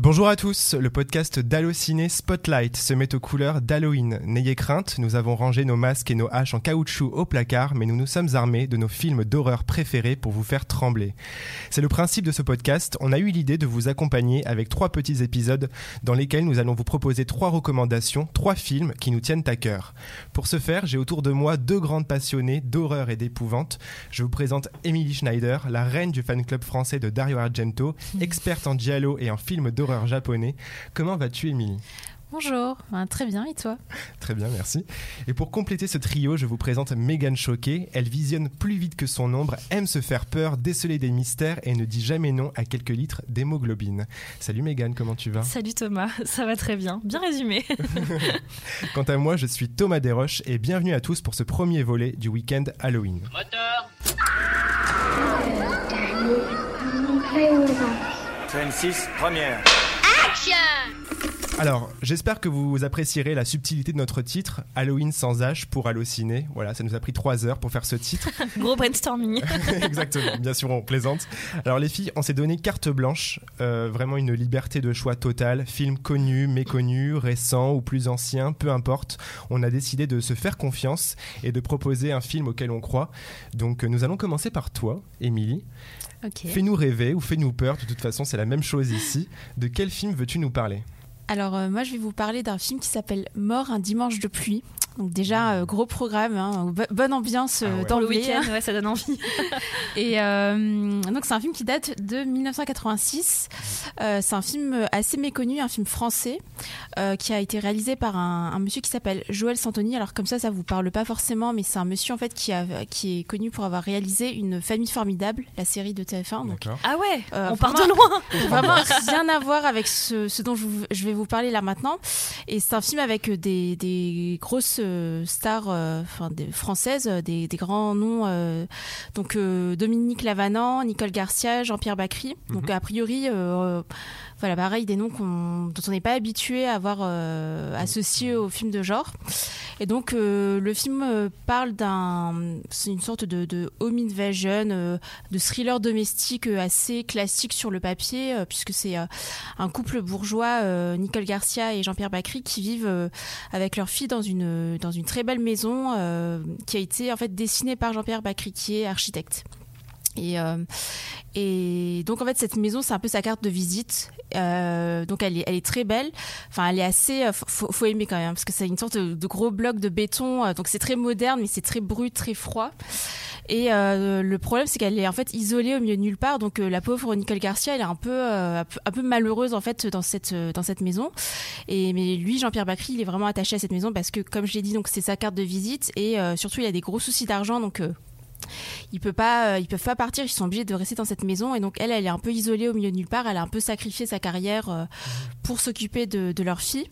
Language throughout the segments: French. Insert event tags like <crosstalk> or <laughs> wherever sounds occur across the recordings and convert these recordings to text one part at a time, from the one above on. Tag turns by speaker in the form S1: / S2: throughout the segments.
S1: Bonjour à tous, le podcast d'Hallociné Spotlight se met aux couleurs d'Halloween. N'ayez crainte, nous avons rangé nos masques et nos haches en caoutchouc au placard, mais nous nous sommes armés de nos films d'horreur préférés pour vous faire trembler. C'est le principe de ce podcast, on a eu l'idée de vous accompagner avec trois petits épisodes dans lesquels nous allons vous proposer trois recommandations, trois films qui nous tiennent à cœur. Pour ce faire, j'ai autour de moi deux grandes passionnées d'horreur et d'épouvante. Je vous présente Emily Schneider, la reine du fan club français de Dario Argento, <laughs> experte en giallo et en films d'horreur japonais. Comment vas-tu, Émilie?
S2: Bonjour, ben, très bien et toi?
S1: Très bien, merci. Et pour compléter ce trio, je vous présente Megan Choquet. Elle visionne plus vite que son ombre, aime se faire peur, déceler des mystères et ne dit jamais non à quelques litres d'hémoglobine. Salut Megan, comment tu vas?
S2: Salut Thomas, <laughs> ça va très bien, bien résumé. <laughs> <laughs>
S1: Quant à moi, je suis Thomas Desroches et bienvenue à tous pour ce premier volet du week-end Halloween.
S3: Moteur
S4: Train 6, première. action!
S1: Alors, j'espère que vous apprécierez la subtilité de notre titre, Halloween sans H pour Allociné. Voilà, ça nous a pris trois heures pour faire ce titre. <laughs>
S2: Gros brainstorming. <laughs>
S1: Exactement, bien sûr, on plaisante. Alors les filles, on s'est donné carte blanche, euh, vraiment une liberté de choix totale. Film connu, méconnu, récent ou plus ancien, peu importe. On a décidé de se faire confiance et de proposer un film auquel on croit. Donc nous allons commencer par toi, Émilie. Fais-nous rêver ou fais-nous peur, de toute façon c'est la même chose ici. De quel film veux-tu nous parler?
S2: Alors euh, moi je vais vous parler d'un film qui s'appelle Mort un dimanche de pluie. Donc déjà euh, gros programme, hein, bonne ambiance euh, ah dans le week-end, ouais, ça donne envie. <laughs> et donc c'est un film qui date de 1986. c'est un film assez méconnu, un film français qui a été réalisé par un, monsieur qui s'appelle Joël Santoni. Alors comme ça, ça vous parle pas forcément, mais c'est un monsieur en fait qui, a, qui est connu pour avoir réalisé Une famille formidable, la série de TF1. Donc,
S5: ah ouais, on part de loin. <laughs>
S2: Vraiment rien à voir avec ce, ce dont je, je vais vous parler là maintenant. Et c'est un film avec des, des grosses euh, stars euh, enfin, des, françaises, des, des, grands noms. Euh, donc Dominique Lavanant, Nicole Garcia, Jean-Pierre Bacry. Donc mhm. a priori voilà, pareil, des noms dont on n'est pas habitué à avoir euh, associés aux films de genre. Et donc, euh, le film euh, parle d'un. C'est une sorte de, de home invasion, de thriller domestique assez classique sur le papier, puisque c'est un couple bourgeois, Nicole Garcia et Jean-Pierre Bacry, qui vivent avec leur fille dans une, dans une très belle maison qui a été en fait dessinée par Jean-Pierre Bacry, qui est architecte. Et, euh, et donc en fait cette maison c'est un peu sa carte de visite. Euh, donc elle est, elle est très belle. Enfin elle est assez, euh, faut, faut aimer quand même parce que c'est une sorte de, gros bloc de béton. donc c'est très moderne mais c'est très brut, très froid. Et le problème c'est qu'elle est en fait isolée au milieu de nulle part. Donc la pauvre Nicole Garcia elle est un peu, un peu malheureuse en fait dans cette dans cette maison. Et mais lui Jean-Pierre Bacry il est vraiment attaché à cette maison parce que comme je l'ai dit donc c'est sa carte de visite et surtout il a des gros soucis d'argent donc ils peuvent pas, euh, ils peuvent pas partir. Ils sont obligés de rester dans cette maison. Et donc elle, elle est un peu isolée au milieu de nulle part. Elle a un peu sacrifié sa carrière euh, pour s'occuper de, leur fille.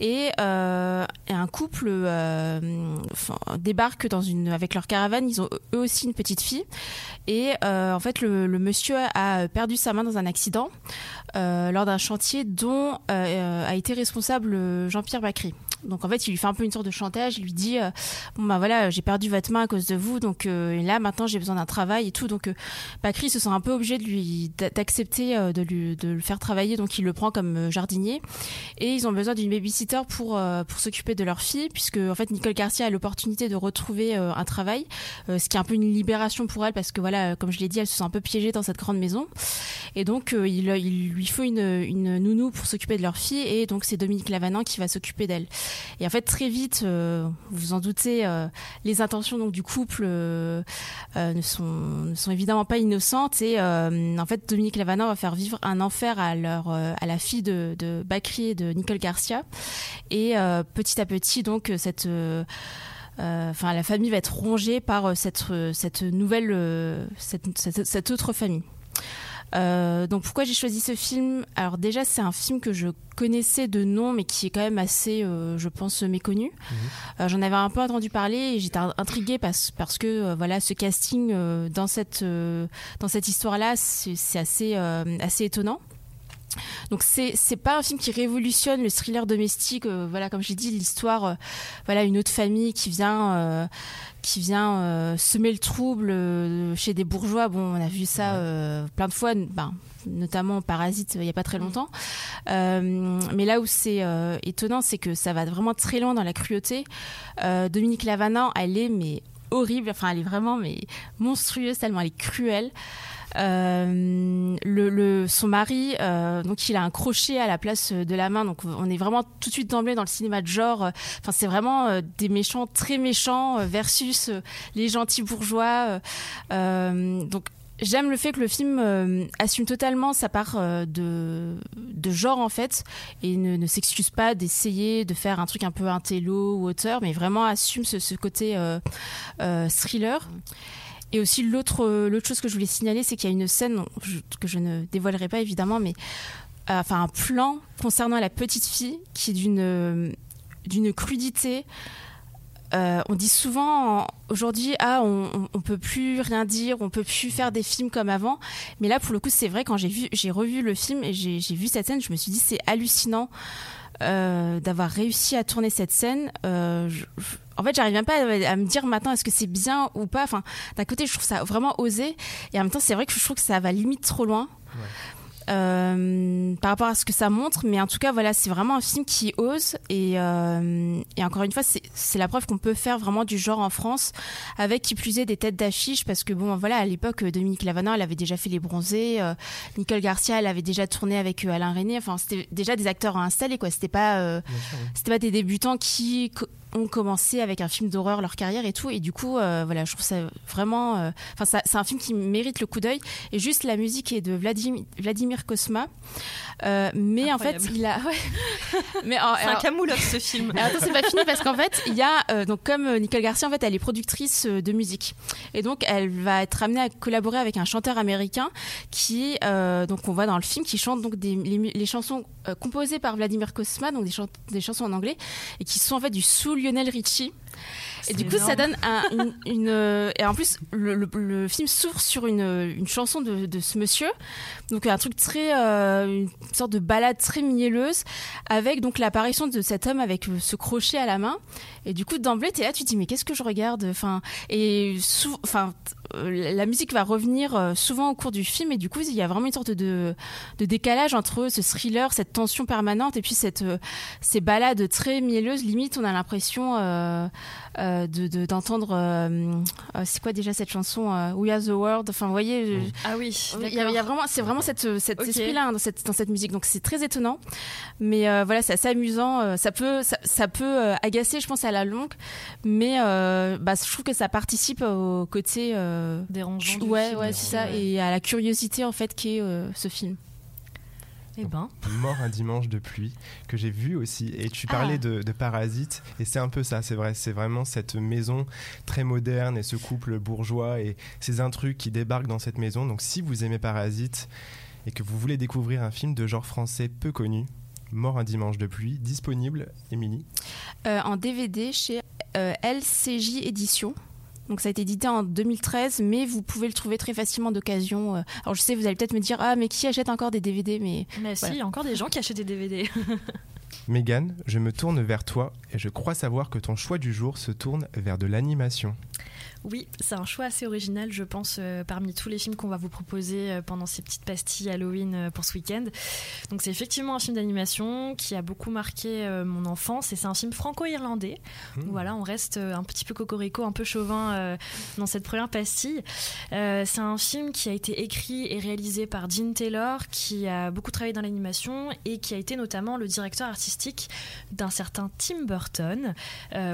S2: Et, euh, un couple débarque avec leur caravane. Ils ont eux aussi une petite fille. Et en fait, le, monsieur a perdu sa main dans un accident lors d'un chantier dont a été responsable Jean-Pierre Bacry. Donc en fait, il lui fait un peu une sorte de chantage. Il lui dit bon bah voilà, j'ai perdu votre main à cause de vous, donc là maintenant j'ai besoin d'un travail et tout. Donc euh, Bakri se sent un peu obligé de lui d'accepter euh, de lui de le faire travailler, donc il le prend comme euh, jardinier. Et ils ont besoin d'une babysitter pour pour s'occuper de leur fille, puisque en fait Nicole Garcia a l'opportunité de retrouver un travail, ce qui est un peu une libération pour elle parce que voilà, comme je l'ai dit, elle se sent un peu piégée dans cette grande maison. Et donc il, il lui faut une, une nounou pour s'occuper de leur fille, et donc c'est Dominique Lavanant qui va s'occuper d'elle. Et en fait très vite, vous vous en doutez, les intentions donc du couple euh, ne, sont, évidemment pas innocentes. Et euh, en fait Dominique Lavanant va faire vivre un enfer à leur euh, à la fille de, de et de Nicole Garcia. Et petit à petit donc cette enfin la famille va être rongée par cette cette nouvelle cette, cette autre famille euh, donc pourquoi j'ai choisi ce film? Alors déjà c'est un film que je connaissais de nom mais qui est quand même assez, euh, je pense, méconnu. Mhm. Euh, j'en avais un peu entendu parler et j'étais intriguée parce, parce que voilà ce casting dans cette dans cette histoire là c'est assez assez étonnant. Donc c'est c'est pas un film qui révolutionne le thriller domestique. Euh, voilà, comme j'ai dit, l'histoire, euh, voilà, une autre famille qui vient euh, qui vient semer le trouble chez des bourgeois. Bon, on a vu ça plein de fois, ben, notamment Parasite il y a pas très mm. longtemps. mais là où c'est étonnant, c'est que ça va vraiment très loin dans la cruauté. Dominique Lavanant, elle est mais horrible. Enfin, elle est vraiment mais monstrueuse tellement elle est cruelle. Euh, son mari, euh, donc il a un crochet à la place de la main, donc on est vraiment tout de suite d'emblée dans le cinéma de genre. Enfin, c'est vraiment euh, des méchants très méchants versus les gentils bourgeois. donc J'aime le fait que le film assume totalement sa part de, genre en fait et ne, s'excuse pas d'essayer de faire un truc un peu intello ou auteur, mais vraiment assume ce côté thriller. Et aussi l'autre euh, l'autre chose que je voulais signaler, c'est qu'il y a une scène que je ne dévoilerai pas évidemment, mais euh, enfin un plan concernant la petite fille qui est d'une euh, d'une crudité. on dit souvent aujourd'hui ah on, on, peut plus rien dire, on peut plus faire des films comme avant, mais là pour le coup c'est vrai quand j'ai vu j'ai revu le film et j'ai vu cette scène, je me suis dit c'est hallucinant. D'avoir réussi à tourner cette scène. En fait, j'arrive même pas à, me dire maintenant est-ce que c'est bien ou pas. Enfin, d'un côté, je trouve ça vraiment osé, et en même temps, c'est vrai que je trouve que ça va limite trop loin. Euh, par rapport à ce que ça montre, mais en tout cas, voilà, c'est vraiment un film qui ose. Et, euh, et encore une fois, c'est la preuve qu'on peut faire vraiment du genre en France. Avec qui plus est des têtes d'affiche. Parce que bon, voilà, à l'époque, Dominique Lavanant, elle avait déjà fait Les Bronzés, euh, Nicole Garcia, elle avait déjà tourné avec Alain René, enfin, c'était déjà des acteurs installés, quoi. C'était pas, c'était pas des débutants qui ont commencé avec un film d'horreur leur carrière et tout. Et du coup euh, voilà je trouve ça vraiment euh, enfin c'est un film qui mérite le coup d'œil. Et juste la musique est de Vladimir, Vladimir Kosma. Euh, mais en fait il a <laughs>
S5: mais c'est un camoulox ce film.
S2: attends c'est pas fini parce qu'en fait il y a donc comme Nicole Garcia en fait elle est productrice de musique. Et donc elle va être amenée à collaborer avec un chanteur américain qui donc on voit dans le film qui chante donc des, les, chansons composées par Vladimir Kosma donc des, des chansons en anglais et qui sont en fait du soul Lionel Richie. Et du coup, ça donne une, euh, Et en plus, le, film s'ouvre sur une, une chanson de, de, ce monsieur. Donc, un truc très. Euh, une sorte de balade très mielleuse. Avec donc l'apparition de cet homme avec ce crochet à la main. Et du coup, d'emblée, t'es là, tu te dis, mais qu'est-ce que je regarde? Enfin. Et. Enfin. Euh, la musique va revenir souvent au cours du film et du coup il y a vraiment une sorte de, de décalage entre ce thriller, cette tension permanente et puis cette, ces balades très mielleuses. Limite, on a l'impression euh, de d'entendre euh, euh, c'est quoi déjà cette chanson We Are the World? Enfin vous voyez
S5: ah oui
S2: il y, a vraiment c'est vraiment cette, cet esprit là hein, dans cette dans cette musique. Donc c'est très étonnant. Mais voilà c'est assez amusant ça peut ça, peut agacer je pense à la longue. Mais bah, je trouve que ça participe au côté
S5: dérangeant
S2: ouais ouais c'est ça et à la curiosité en fait qu'est ce film
S5: eh ben.
S1: Mort un dimanche de pluie, que j'ai vu aussi. Et tu parlais ah. de, de, Parasite, et c'est un peu ça, c'est vrai. C'est vraiment cette maison très moderne et ce couple bourgeois et ces intrus qui débarquent dans cette maison. Donc si vous aimez Parasite et que vous voulez découvrir un film de genre français peu connu, Mort un dimanche de pluie, disponible, Émilie
S2: euh, En DVD chez euh, LCJ Édition. Donc ça a été édité en 2013, mais vous pouvez le trouver très facilement d'occasion. Euh. Alors je sais, vous allez peut-être me dire, ah mais qui achète encore des DVD
S5: Mais, mais si, il y a encore des gens qui achètent des DVD. <laughs>
S1: Megan, je me tourne vers toi et je crois savoir que ton choix du jour se tourne vers de l'animation.
S5: Oui, c'est un choix assez original, je pense, euh, parmi tous les films qu'on va vous proposer euh, pendant ces petites pastilles Halloween euh, pour ce week-end. Donc c'est effectivement un film d'animation qui a beaucoup marqué mon enfance et c'est un film franco-irlandais. Mmh. Voilà, on reste un petit peu cocorico, un peu chauvin dans cette première pastille. c'est un film qui a été écrit et réalisé par Dean Taylor, qui a beaucoup travaillé dans l'animation et qui a été notamment le directeur artistique d'un certain Tim Burton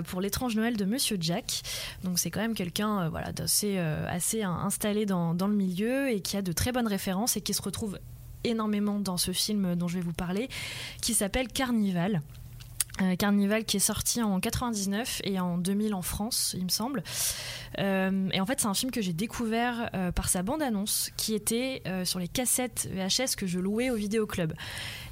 S5: pour l'étrange Noël de Monsieur Jack. Donc c'est quand même quelqu'un euh, voilà, d'assez euh, assez installé dans, dans, le milieu et qui a de très bonnes références et qui se retrouve énormément dans ce film dont je vais vous parler, qui s'appelle Carnival. Euh, Carnival qui est sorti en 99 et en 2000 en France, il me semble. Euh, et en fait, c'est un film que j'ai découvert euh, par sa bande-annonce qui était sur les cassettes VHS que je louais au vidéoclub.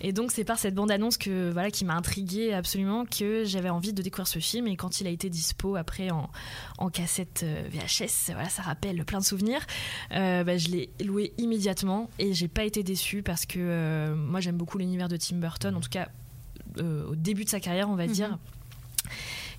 S5: Et donc, c'est par cette bande-annonce que voilà qui m'a intriguée absolument que j'avais envie de découvrir ce film. Et quand il a été dispo après en, en cassette VHS, voilà, ça rappelle plein de souvenirs. Bah, je l'ai loué immédiatement et j'ai pas été déçue parce que moi j'aime beaucoup l'univers de Tim Burton. En tout cas, euh, au début de sa carrière, on va mhm. dire.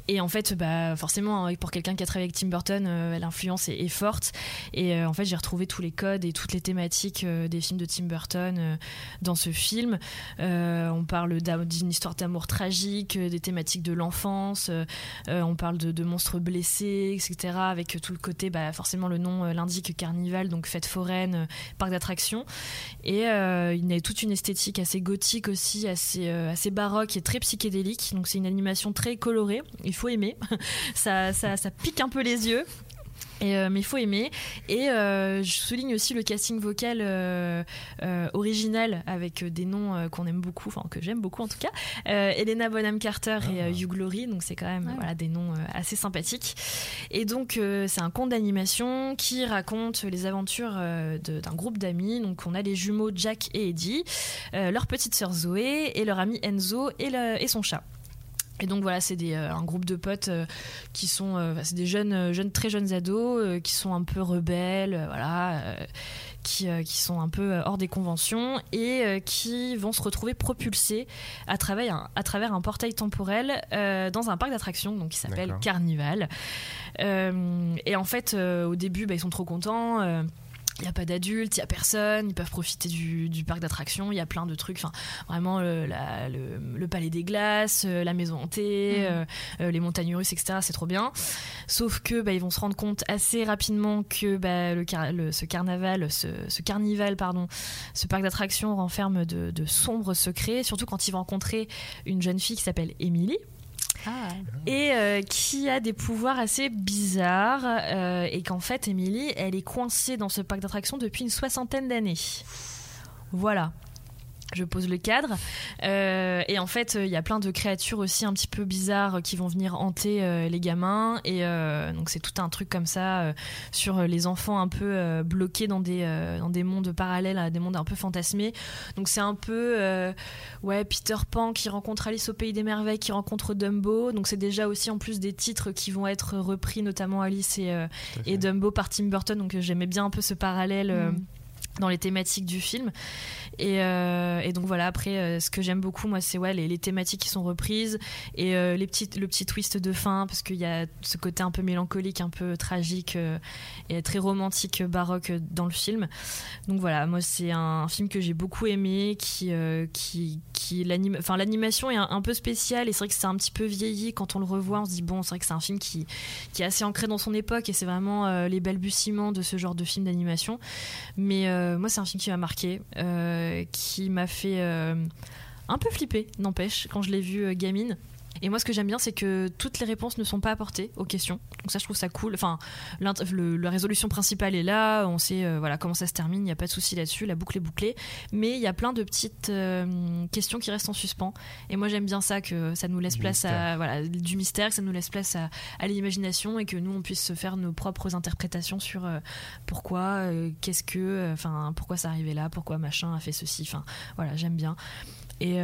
S5: Et en fait, bah, forcément, hein, pour quelqu'un qui a travaillé avec Tim Burton, euh, l'influence est, forte. Et euh, en fait, j'ai retrouvé tous les codes et toutes les thématiques euh, des films de Tim Burton dans ce film. on parle d'une histoire d'amour tragique, des thématiques de l'enfance. on parle de, monstres blessés, etc. Avec tout le côté, bah, forcément, le nom l'indique carnival, donc fête foraine, parc d'attractions. Et il y a toute une esthétique assez gothique aussi, assez, assez baroque et très psychédélique. Donc c'est une animation très colorée faut aimer. <laughs> ça, ça, ça pique un peu les yeux. Et, euh, mais il faut aimer. Et euh, je souligne aussi le casting vocal euh, original avec des noms qu'on aime beaucoup, enfin que j'aime beaucoup en tout cas. Elena Bonham Carter et ah. Hugh Glory, donc c'est quand même voilà, des noms assez sympathiques. Et donc c'est un conte d'animation qui raconte les aventures d'un groupe d'amis. Donc on a les jumeaux Jack et Eddie, leur petite sœur Zoé et leur ami Enzo et, et son chat. Et donc voilà, c'est euh, un groupe de potes euh, qui sont, euh, c'est des jeunes, jeunes, très jeunes ados qui sont un peu rebelles, voilà, qui, qui, sont un peu hors des conventions et qui vont se retrouver propulsés à travers un, à travers un portail temporel dans un parc d'attractions, donc qui s'appelle Carnival. et en fait, au début, bah, ils sont trop contents il n'y a pas d'adultes, il n'y a personne, ils peuvent profiter du, parc d'attractions, il y a plein de trucs, enfin vraiment le, le, palais des glaces, euh, la maison hantée, mmh. euh, euh, les montagnes russes, etc. C'est trop bien. Sauf que bah, ils vont se rendre compte assez rapidement que bah, le, ce carnaval, ce, carnival, pardon, ce parc d'attractions renferme de, de sombres secrets, surtout quand ils vont rencontrer une jeune fille qui s'appelle Émilie ah. et euh, qui a des pouvoirs assez bizarres euh, et qu'en fait Emily elle est coincée dans ce parc d'attractions depuis une soixantaine d'années. Voilà je pose le cadre. Euh, et en fait, il y a plein de créatures aussi un petit peu bizarres qui vont venir hanter euh, les gamins. Et euh, donc, c'est tout un truc comme ça sur les enfants un peu bloqués dans des, dans des mondes parallèles, des mondes un peu fantasmés. Donc, c'est un peu ouais, Peter Pan qui rencontre Alice au Pays des Merveilles, qui rencontre Dumbo. Donc, c'est déjà aussi en plus des titres qui vont être repris, notamment Alice et, et Dumbo par Tim Burton. Donc, j'aimais bien un peu ce parallèle. Mm dans les thématiques du film. Et, euh, donc voilà, après, euh, ce que j'aime beaucoup, moi, c'est ouais, les, les, thématiques qui sont reprises et euh, les petites, le petit twist de fin, parce qu'il y a ce côté un peu mélancolique, un peu tragique et très romantique, baroque dans le film. Donc voilà, moi, c'est un, film que j'ai beaucoup aimé, qui, qui, qui l'anime, enfin, l'animation est un, peu spéciale et c'est vrai que c'est un petit peu vieilli quand on le revoit. On se dit, bon, c'est vrai que c'est un film qui, qui est assez ancré dans son époque et c'est vraiment les balbutiements de ce genre de film d'animation. Mais euh, moi, c'est un film qui m'a marqué, euh, qui m'a fait euh, un peu flipper, n'empêche, quand je l'ai vu gamine. Et moi, ce que j'aime bien, c'est que toutes les réponses ne sont pas apportées aux questions. Donc ça, je trouve ça cool. Enfin, la résolution principale est là. On sait euh, voilà comment ça se termine. Il n'y a pas de souci là-dessus. La boucle est bouclée. Mais il y a plein de petites euh, questions qui restent en suspens. Et moi, j'aime bien ça que ça nous laisse place à voilà du mystère, que ça nous laisse place à, l'imagination et que nous, on puisse se faire nos propres interprétations sur euh, pourquoi, qu'est-ce que, enfin, pourquoi ça arrivait là, pourquoi machin a fait ceci. Enfin, voilà, j'aime bien. Et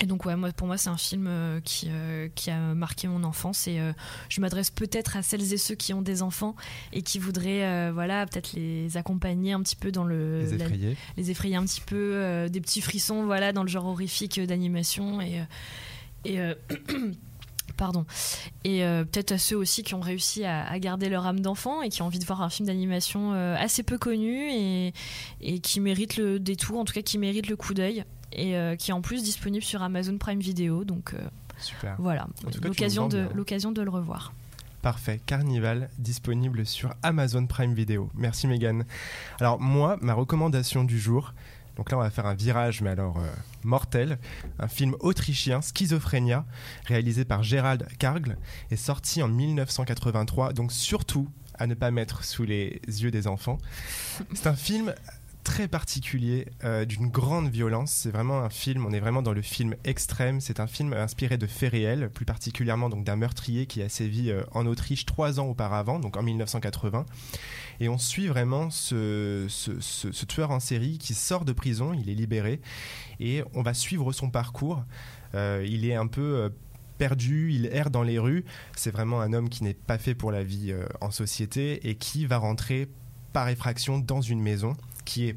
S5: et donc ouais, moi, pour moi c'est un film euh, qui, euh, qui a marqué mon enfance et euh, je m'adresse peut-être à celles et ceux qui ont des enfants et qui voudraient voilà peut-être les accompagner un petit peu dans le
S1: les effrayer,
S5: les effrayer un petit peu des petits frissons voilà dans le genre horrifique d'animation et et <clears throat> pardon et peut-être à ceux aussi qui ont réussi à, à garder leur âme d'enfant et qui ont envie de voir un film d'animation assez peu connu et, et qui mérite le détour en tout cas qui mérite le coup d'œil et euh, qui est en plus disponible sur Amazon Prime Video. Donc euh, voilà, l'occasion de, l'occasion de le revoir.
S1: Parfait, Carnival disponible sur Amazon Prime Video. Merci Megan. Alors moi, ma recommandation du jour, donc là on va faire un virage mais alors euh, mortel, un film autrichien, Schizophrénia, réalisé par Gérald Kargl, est sorti en 1983, donc surtout à ne pas mettre sous les yeux des enfants. C'est un film très particulier, euh, d'une grande violence. C'est vraiment un film, on est vraiment dans le film extrême. C'est un film inspiré de faits réels, plus particulièrement donc d'un meurtrier qui a sévi euh, en Autriche trois ans auparavant, donc en 1980. Et on suit vraiment ce, tueur en série qui sort de prison, il est libéré, et on va suivre son parcours. Euh, il est un peu perdu, il erre dans les rues. C'est vraiment un homme qui n'est pas fait pour la vie en société et qui va rentrer par effraction dans une maison qui est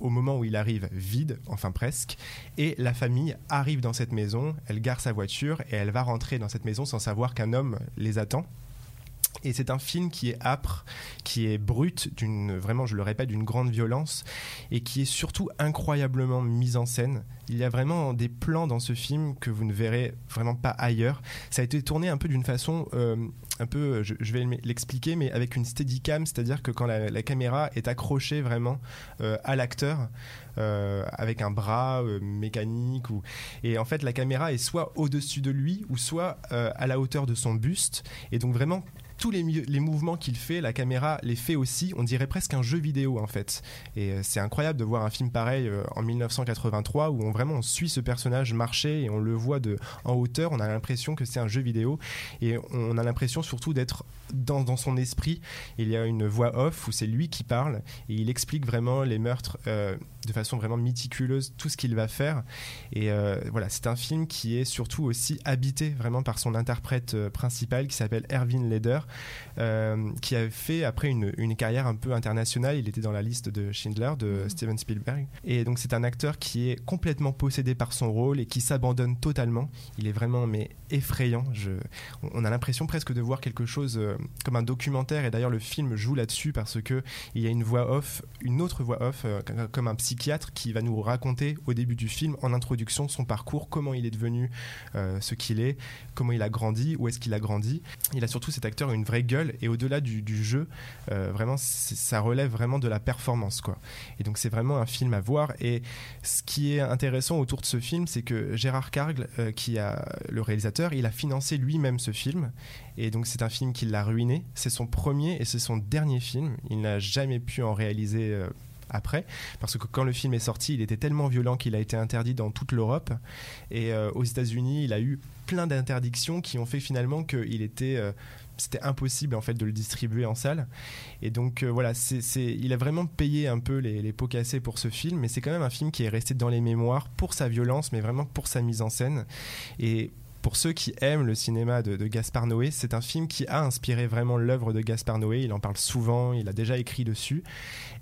S1: au moment où il arrive vide, enfin presque, et la famille arrive dans cette maison, elle gare sa voiture et elle va rentrer dans cette maison sans savoir qu'un homme les attend. Et c'est un film qui est âpre, qui est brut, d'une vraiment, je le répète, d'une grande violence, et qui est surtout incroyablement mis en scène. Il y a vraiment des plans dans ce film que vous ne verrez vraiment pas ailleurs. Ça a été tourné un peu d'une façon, euh, un peu, je, vais l'expliquer, mais avec une steadicam, c'est-à-dire que quand la, caméra est accrochée vraiment euh, à l'acteur, euh, avec un bras mécanique, et en fait la caméra est soit au-dessus de lui, ou soit à la hauteur de son buste, et donc vraiment tous les, mouvements qu'il fait, la caméra les fait aussi. On dirait presque un jeu vidéo en fait. Et euh, c'est incroyable de voir un film pareil euh, en 1983 où on vraiment on suit ce personnage marcher et on le voit de en hauteur. On a l'impression que c'est un jeu vidéo et on a l'impression surtout d'être dans, son esprit. Il y a une voix off où c'est lui qui parle et il explique vraiment les meurtres euh, de façon vraiment méticuleuse, tout ce qu'il va faire. Et voilà, c'est un film qui est surtout aussi habité vraiment par son interprète principal qui s'appelle Erwin Leder, euh, qui a fait après une, une carrière un peu internationale. Il était dans la liste de Schindler de
S5: Mhm.
S1: Steven Spielberg. Et donc c'est un acteur qui est complètement possédé par son rôle et qui s'abandonne totalement. Il est vraiment mais effrayant. Je, on- a l'impression presque de voir quelque chose euh, comme un documentaire. Et d'ailleurs le film joue là-dessus parce que il y a une voix off, une autre voix off, euh, comme un psychiatre qui va nous raconter au début du film, en introduction, son parcours, comment il est devenu euh, ce qu'il est, comment il a grandi, où est-ce qu'il a grandi. Il a surtout cet acteur une vraie gueule et au-delà du, jeu, euh, vraiment, ça relève vraiment de la performance, quoi. Et donc c'est vraiment un film à voir. Et ce qui est intéressant autour de ce film, c'est que Gérard Cargle, euh, qui a le réalisateur, il a financé lui-même ce film. Et donc c'est un film qui l'a ruiné. C'est son premier et c'est son dernier film. Il n'a jamais pu en réaliser. Après, parce que quand le film est sorti, il était tellement violent qu'il a été interdit dans toute l'Europe. Et euh, aux États-Unis, il a eu plein d'interdictions qui ont fait finalement qu'il était, euh, c'était impossible en fait de le distribuer en salle. Et donc euh, voilà, c'est- il a vraiment payé un peu les, les pots cassés pour ce film, mais c'est quand même un film qui est resté dans les mémoires pour sa violence, mais vraiment pour sa mise en scène. Et pour ceux qui aiment le cinéma de, Gaspard Noé, c'est un film qui a inspiré vraiment l'œuvre de Gaspard Noé. Il en parle souvent, il a déjà écrit dessus.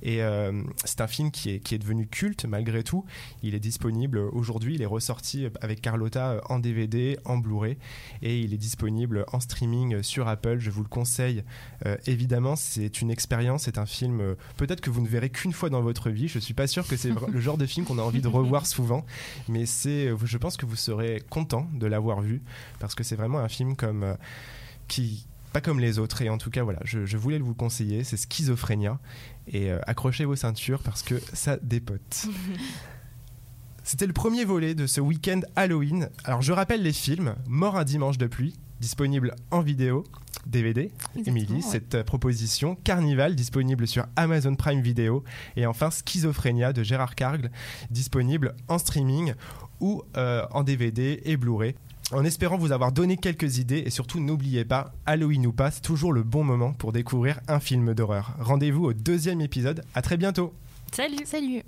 S1: Et euh, c'est un film qui est, devenu culte malgré tout. Il est disponible aujourd'hui, il est ressorti avec Carlotta en DVD, en Blu-ray, et il est disponible en streaming sur Apple. Je vous le conseille euh, évidemment. C'est une expérience, c'est un film euh, peut-être que vous ne verrez qu'une fois dans votre vie. Je suis pas sûr que c'est le genre de film qu'on a envie de revoir souvent, mais c'est, euh, je pense que vous serez content de l'avoir vu parce que c'est vraiment un film comme euh, qui pas comme les autres et en tout cas voilà je, je voulais vous le conseiller c'est Schizophrénia et euh, accrochez vos ceintures parce que ça dépote. <laughs> C'était le premier volet de ce week-end Halloween. Alors je rappelle les films Mort un dimanche de pluie disponible en vidéo DVD Émilie
S2: ouais.
S1: cette euh, proposition Carnival disponible sur Amazon Prime Video et enfin Schizophrénia de Gérard Cargle disponible en streaming ou euh, en DVD et Blu-ray en espérant vous avoir donné quelques idées et surtout n'oubliez pas, Halloween ou pas, c'est toujours le bon moment pour découvrir un film d'horreur. Rendez-vous au deuxième épisode, à très bientôt.
S5: Salut.
S2: Salut